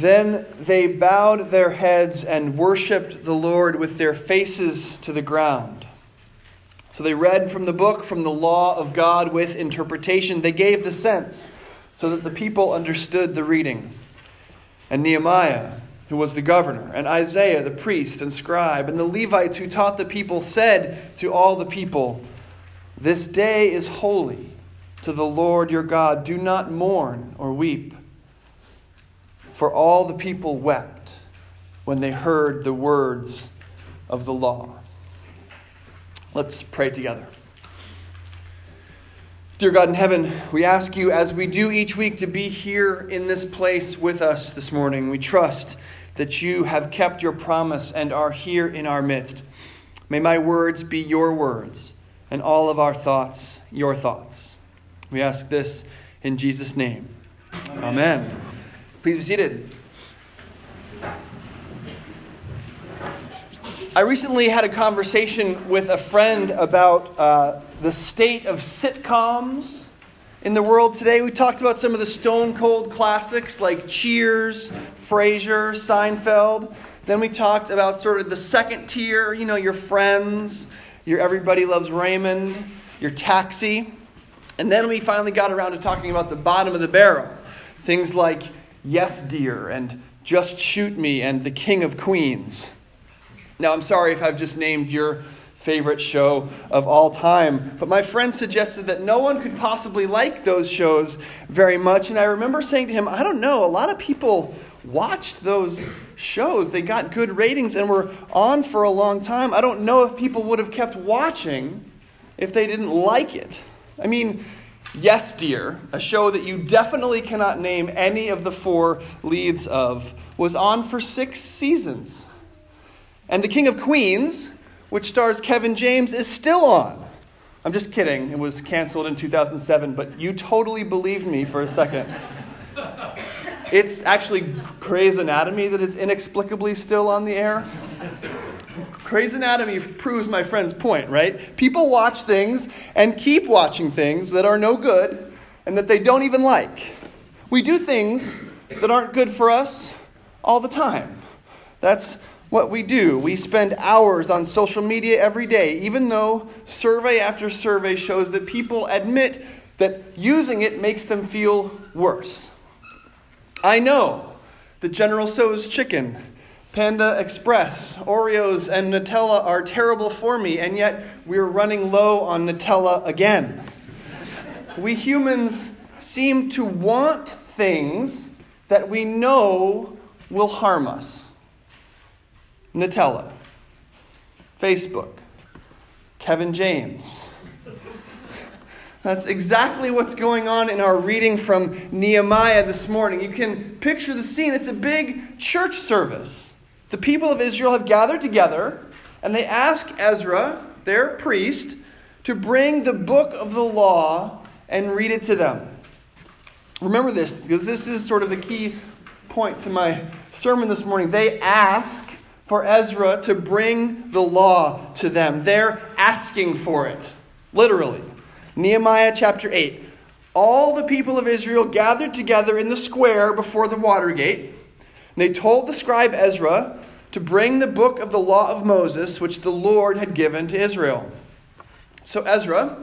Then they bowed their heads and worshiped the Lord with their faces to the ground. So they read from the book, from the law of God with interpretation. They gave the sense so that the people understood the reading. And Nehemiah, who was the governor, and Isaiah, the priest and scribe, and the Levites who taught the people, said to all the people, This day is holy to the Lord your God. Do not mourn or weep. For all the people wept when they heard the words of the law. Let's pray together. Dear God in heaven, we ask you, as we do each week, to be here in this place with us this morning. We trust that you have kept your promise and are here in our midst. May my words be your words, and all of our thoughts your thoughts. We ask this in Jesus' name. Amen. Amen. Please be seated. I recently had a conversation with a friend about uh, the state of sitcoms in the world today. We talked about some of the stone cold classics like Cheers, Frasier, Seinfeld. Then we talked about sort of the second tier, you know, your friends, your Everybody Loves Raymond, your Taxi. And then we finally got around to talking about the bottom of the barrel. Things like Yes, Dear, and Just Shoot Me, and The King of Queens. Now, I'm sorry if I've just named your favorite show of all time, but my friend suggested that no one could possibly like those shows very much. And I remember saying to him, I don't know, a lot of people watched those shows. They got good ratings and were on for a long time. I don't know if people would have kept watching if they didn't like it. I mean, Yes, Dear, a show that you definitely cannot name any of the four leads of, was on for six seasons. And The King of Queens, which stars Kevin James, is still on. I'm just kidding. It was canceled in 2007, but you totally believed me for a second. It's actually Grey's Anatomy that is inexplicably still on the air. Grey's Anatomy proves my friend's point, right? People watch things and keep watching things that are no good and that they don't even like. We do things that aren't good for us all the time. That's what we do. We spend hours on social media every day, even though survey after survey shows that people admit that using it makes them feel worse. I know that General Tso's chicken Panda Express, Oreos, and Nutella are terrible for me, and yet we're running low on Nutella again. we humans seem to want things that we know will harm us. Nutella, Facebook, Kevin James. That's exactly what's going on in our reading from Nehemiah this morning. You can picture the scene. It's a big church service. The people of Israel have gathered together and they ask Ezra, their priest, to bring the book of the law and read it to them. Remember this, because this is sort of the key point to my sermon this morning. They ask for Ezra to bring the law to them. They're asking for it, literally. Nehemiah chapter 8. All the people of Israel gathered together in the square before the water gate. They told the scribe Ezra to bring the book of the law of Moses, which the Lord had given to Israel. So Ezra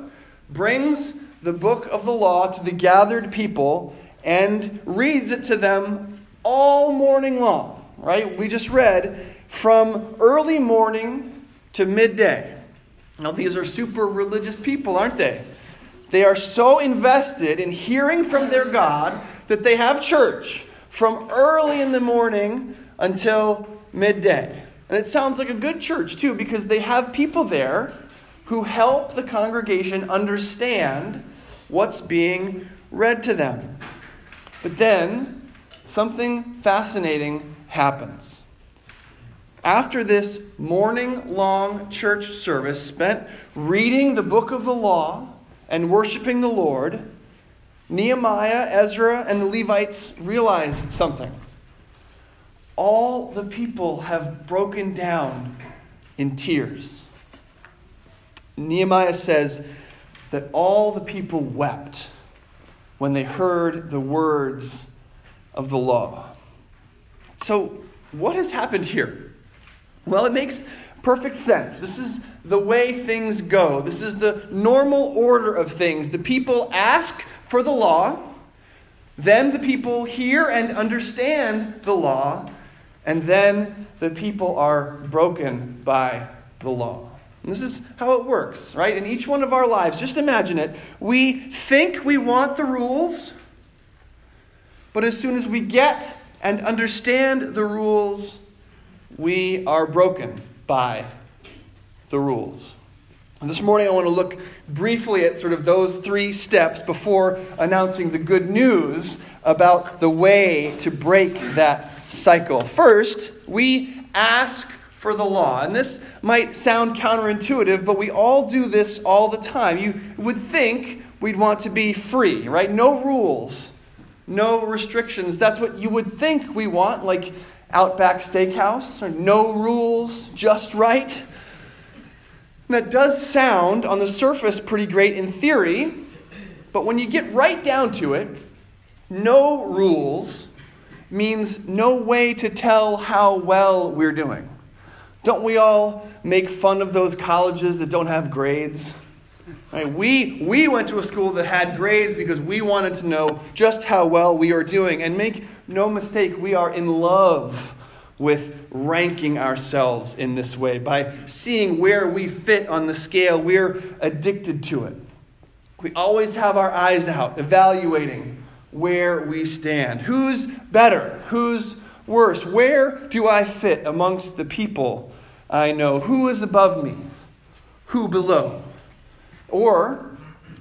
brings the book of the law to the gathered people and reads it to them all morning long, right? We just read from early morning to midday. Now, these are super religious people, aren't they? They are so invested in hearing from their God that they have church from early in the morning until midday. And it sounds like a good church, too, because they have people there who help the congregation understand what's being read to them. But then something fascinating happens. After this morning long church service spent reading the book of the law and worshiping the Lord, Nehemiah, Ezra, and the Levites realize something. All the people have broken down in tears. Nehemiah says that all the people wept when they heard the words of the law. So, what has happened here? Well, it makes perfect sense. This is the way things go, this is the normal order of things. The people ask for the law, then the people hear and understand the law, and then the people are broken by the law. And this is how it works, right? In each one of our lives, just imagine it. We think we want the rules, but as soon as we get and understand the rules, we are broken by the rules. This morning, I want to look briefly at sort of those three steps before announcing the good news about the way to break that cycle. First, we ask for the law. And this might sound counterintuitive, but we all do this all the time. You would think we'd want to be free, right? No rules, no restrictions. That's what you would think we want, like Outback Steakhouse, or no rules, just right. That does sound on the surface pretty great in theory, but when you get right down to it, no rules means no way to tell how well we're doing. Don't we all make fun of those colleges that don't have grades? Right? We, we went to a school that had grades because we wanted to know just how well we are doing. And make no mistake, we are in love with ranking ourselves in this way. By seeing where we fit on the scale, we're addicted to it. We always have our eyes out, evaluating where we stand. Who's better? Who's worse? Where do I fit amongst the people I know? Who is above me? Who below? Or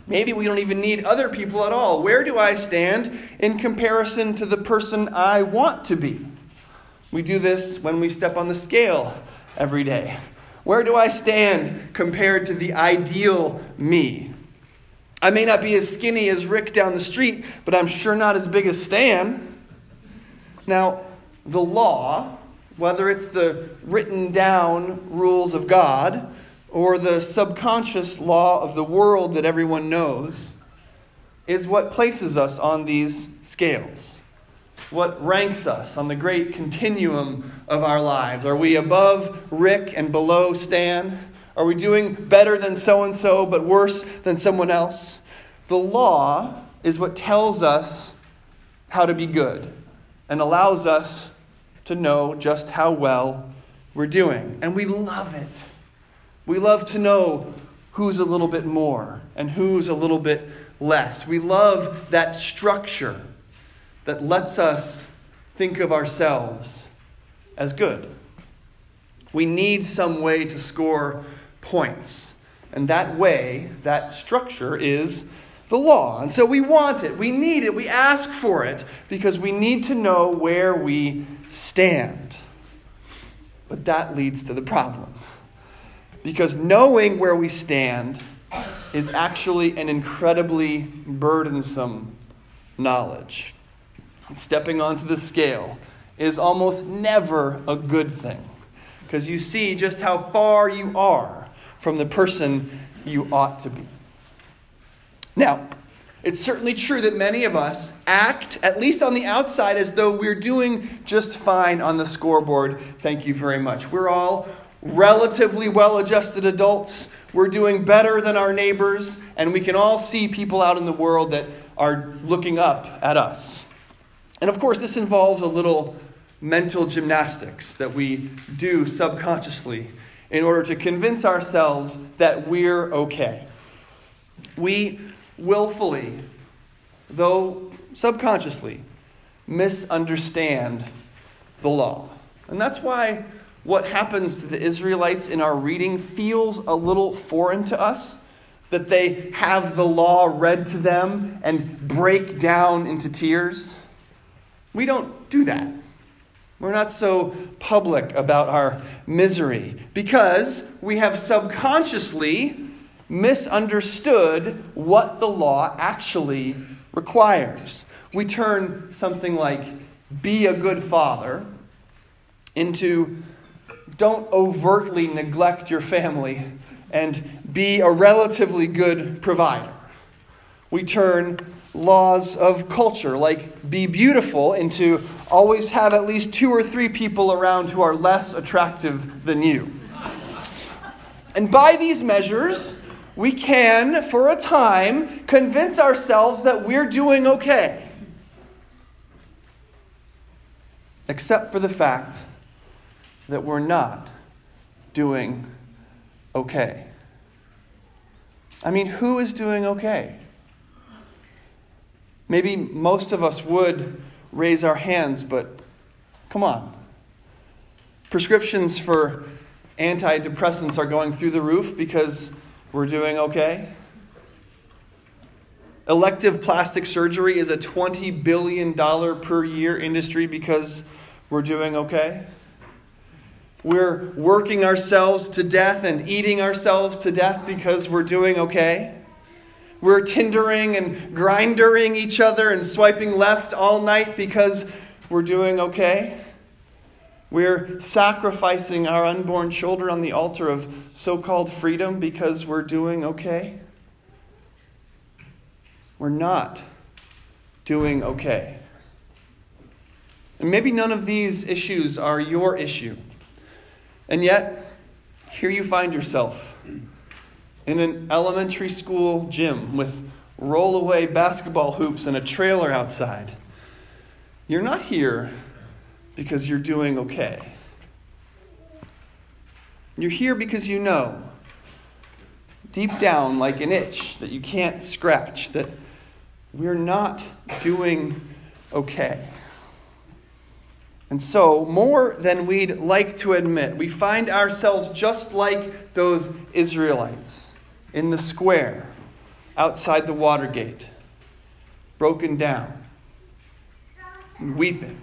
maybe we don't even need other people at all. Where do I stand in comparison to the person I want to be? We do this when we step on the scale every day. Where do I stand compared to the ideal me? I may not be as skinny as Rick down the street, but I'm sure not as big as Stan. Now, the law, whether it's the written down rules of God or the subconscious law of the world that everyone knows, is what places us on these scales. What ranks us on the great continuum of our lives? Are we above Rick and below Stan? Are we doing better than so and so, but worse than someone else? The law is what tells us how to be good and allows us to know just how well we're doing. And we love it. We love to know who's a little bit more and who's a little bit less. We love that structure that lets us think of ourselves as good. We need some way to score points. And that way, that structure is the law. And so we want it, we need it, we ask for it because we need to know where we stand. But that leads to the problem. Because knowing where we stand is actually an incredibly burdensome knowledge. Stepping onto the scale is almost never a good thing because you see just how far you are from the person you ought to be. Now, it's certainly true that many of us act, at least on the outside, as though we're doing just fine on the scoreboard. Thank you very much. We're all relatively well adjusted adults. We're doing better than our neighbors, and we can all see people out in the world that are looking up at us. And of course, this involves a little mental gymnastics that we do subconsciously in order to convince ourselves that we're okay. We willfully, though subconsciously, misunderstand the law. And that's why what happens to the Israelites in our reading feels a little foreign to us. That they have the law read to them and break down into tears. We don't do that. We're not so public about our misery because we have subconsciously misunderstood what the law actually requires. We turn something like be a good father into don't overtly neglect your family and be a relatively good provider. We turn laws of culture like be beautiful into always have at least two or three people around who are less attractive than you. And by these measures, we can, for a time, convince ourselves that we're doing okay. Except for the fact that we're not doing okay. I mean, who is doing okay? Maybe most of us would raise our hands, but come on. Prescriptions for antidepressants are going through the roof because we're doing okay. Elective plastic surgery is a $20 billion per year industry because we're doing okay. We're working ourselves to death and eating ourselves to death because we're doing okay. We're Tindering and grindering each other and swiping left all night because we're doing okay. We're sacrificing our unborn children on the altar of so called freedom because we're doing okay. We're not doing okay. And maybe none of these issues are your issue. And yet, here you find yourself in an elementary school gym with rollaway basketball hoops and a trailer outside. You're not here because you're doing okay. You're here because you know, deep down, like an itch that you can't scratch, that we're not doing okay. And so, more than we'd like to admit, we find ourselves just like those Israelites in the square outside the Watergate, broken down, and weeping.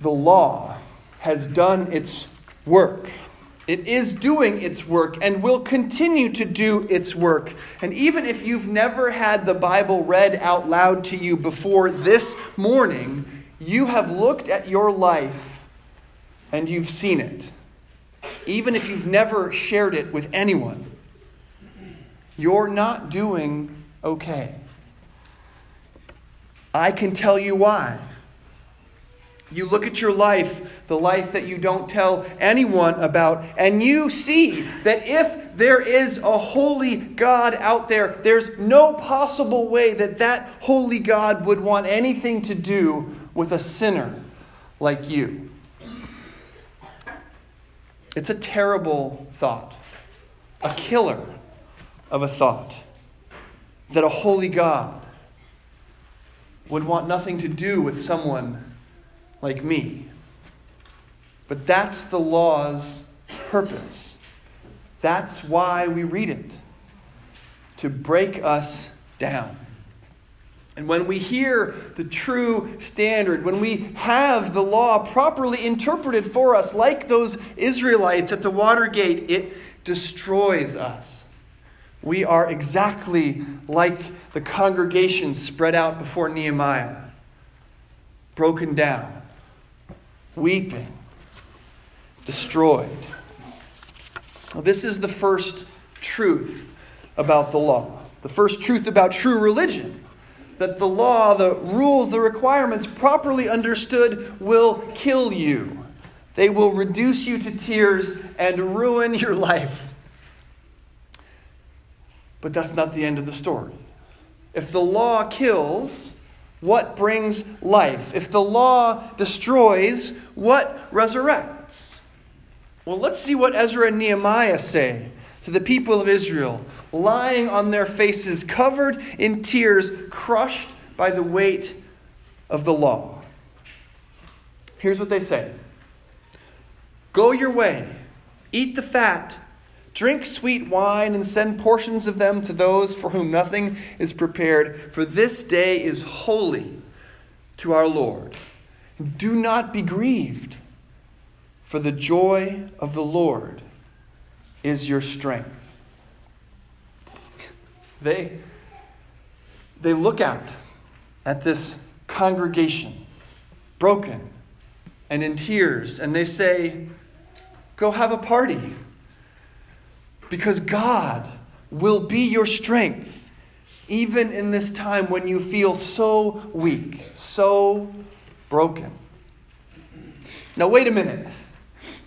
The law has done its work. It is doing its work and will continue to do its work. And even if you've never had the Bible read out loud to you before this morning, you have looked at your life and you've seen it even if you've never shared it with anyone, you're not doing okay. I can tell you why. You look at your life, the life that you don't tell anyone about, and you see that if there is a holy God out there, there's no possible way that that holy God would want anything to do with a sinner like you. It's a terrible thought, a killer of a thought that a holy God would want nothing to do with someone like me. But that's the law's purpose. That's why we read it to break us down. And when we hear the true standard, when we have the law properly interpreted for us, like those Israelites at the Watergate, it destroys us. We are exactly like the congregation spread out before Nehemiah, broken down, weeping, destroyed. Well, this is the first truth about the law, the first truth about true religion that the law, the rules, the requirements, properly understood, will kill you. They will reduce you to tears and ruin your life. But that's not the end of the story. If the law kills, what brings life? If the law destroys, what resurrects? Well, let's see what Ezra and Nehemiah say to the people of Israel lying on their faces, covered in tears, crushed by the weight of the law. Here's what they say Go your way, eat the fat, drink sweet wine, and send portions of them to those for whom nothing is prepared, for this day is holy to our Lord. Do not be grieved, for the joy of the Lord is your strength. They, they look out at this congregation, broken and in tears, and they say, Go have a party. Because God will be your strength even in this time when you feel so weak, so broken. Now, wait a minute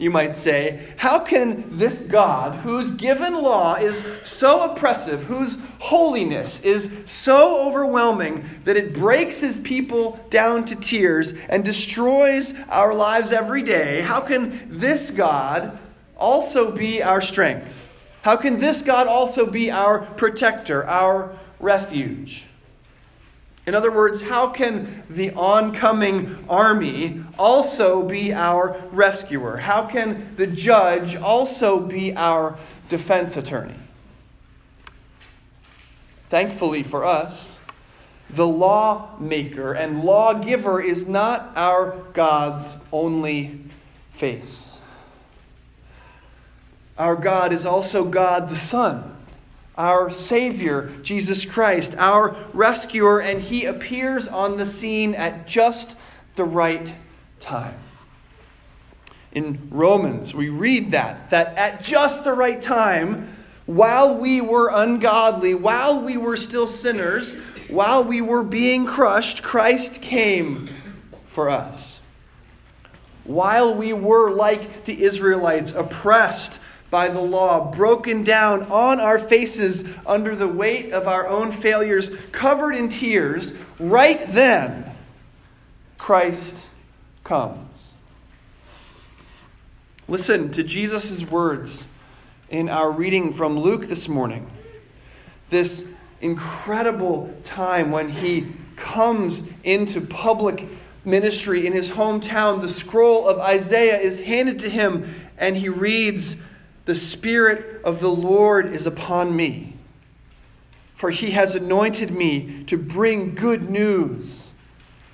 you might say, how can this God, whose given law is so oppressive, whose holiness is so overwhelming that it breaks his people down to tears and destroys our lives every day, how can this God also be our strength? How can this God also be our protector, our refuge? In other words, how can the oncoming army also be our rescuer? How can the judge also be our defense attorney? Thankfully for us, the lawmaker and lawgiver is not our God's only face. Our God is also God the Son our Savior, Jesus Christ, our rescuer, and He appears on the scene at just the right time. In Romans, we read that, that at just the right time, while we were ungodly, while we were still sinners, while we were being crushed, Christ came for us. While we were like the Israelites, oppressed by the law, broken down on our faces under the weight of our own failures, covered in tears, right then, Christ comes. Listen to Jesus' words in our reading from Luke this morning. This incredible time when he comes into public ministry in his hometown. The scroll of Isaiah is handed to him, and he reads the Spirit of the Lord is upon me, for he has anointed me to bring good news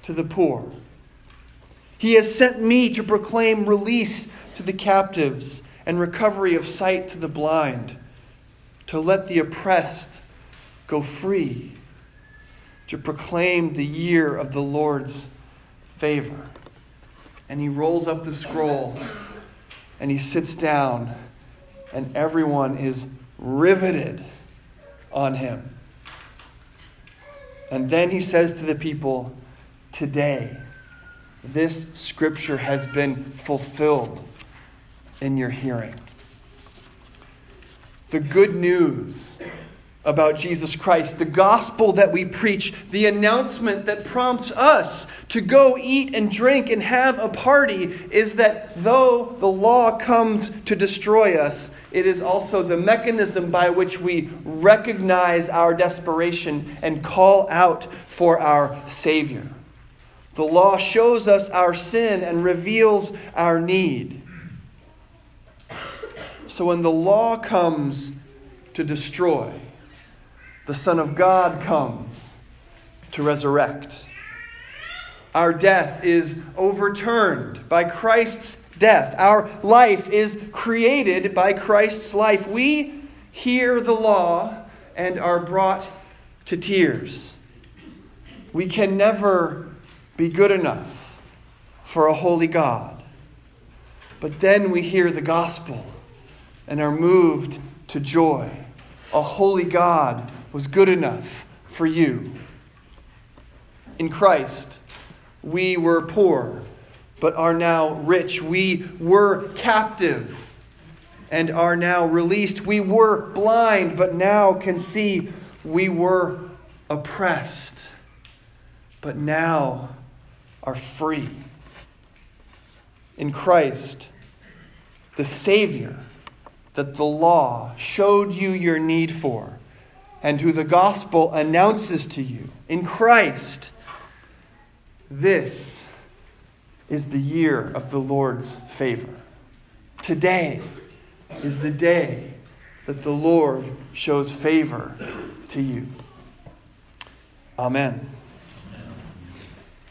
to the poor. He has sent me to proclaim release to the captives and recovery of sight to the blind, to let the oppressed go free, to proclaim the year of the Lord's favor. And he rolls up the scroll and he sits down and everyone is riveted on him. And then he says to the people, Today, this scripture has been fulfilled in your hearing. The good news about Jesus Christ, the gospel that we preach, the announcement that prompts us to go eat and drink and have a party is that though the law comes to destroy us, it is also the mechanism by which we recognize our desperation and call out for our Savior. The law shows us our sin and reveals our need. So when the law comes to destroy, the Son of God comes to resurrect. Our death is overturned by Christ's death. Our life is created by Christ's life. We hear the law and are brought to tears. We can never be good enough for a holy God. But then we hear the gospel and are moved to joy. A holy God was good enough for you. In Christ, we were poor, but are now rich. We were captive and are now released. We were blind, but now can see. We were oppressed, but now are free. In Christ, the Savior that the law showed you your need for and who the gospel announces to you in Christ. This is the year of the Lord's favor. Today is the day that the Lord shows favor to you. Amen.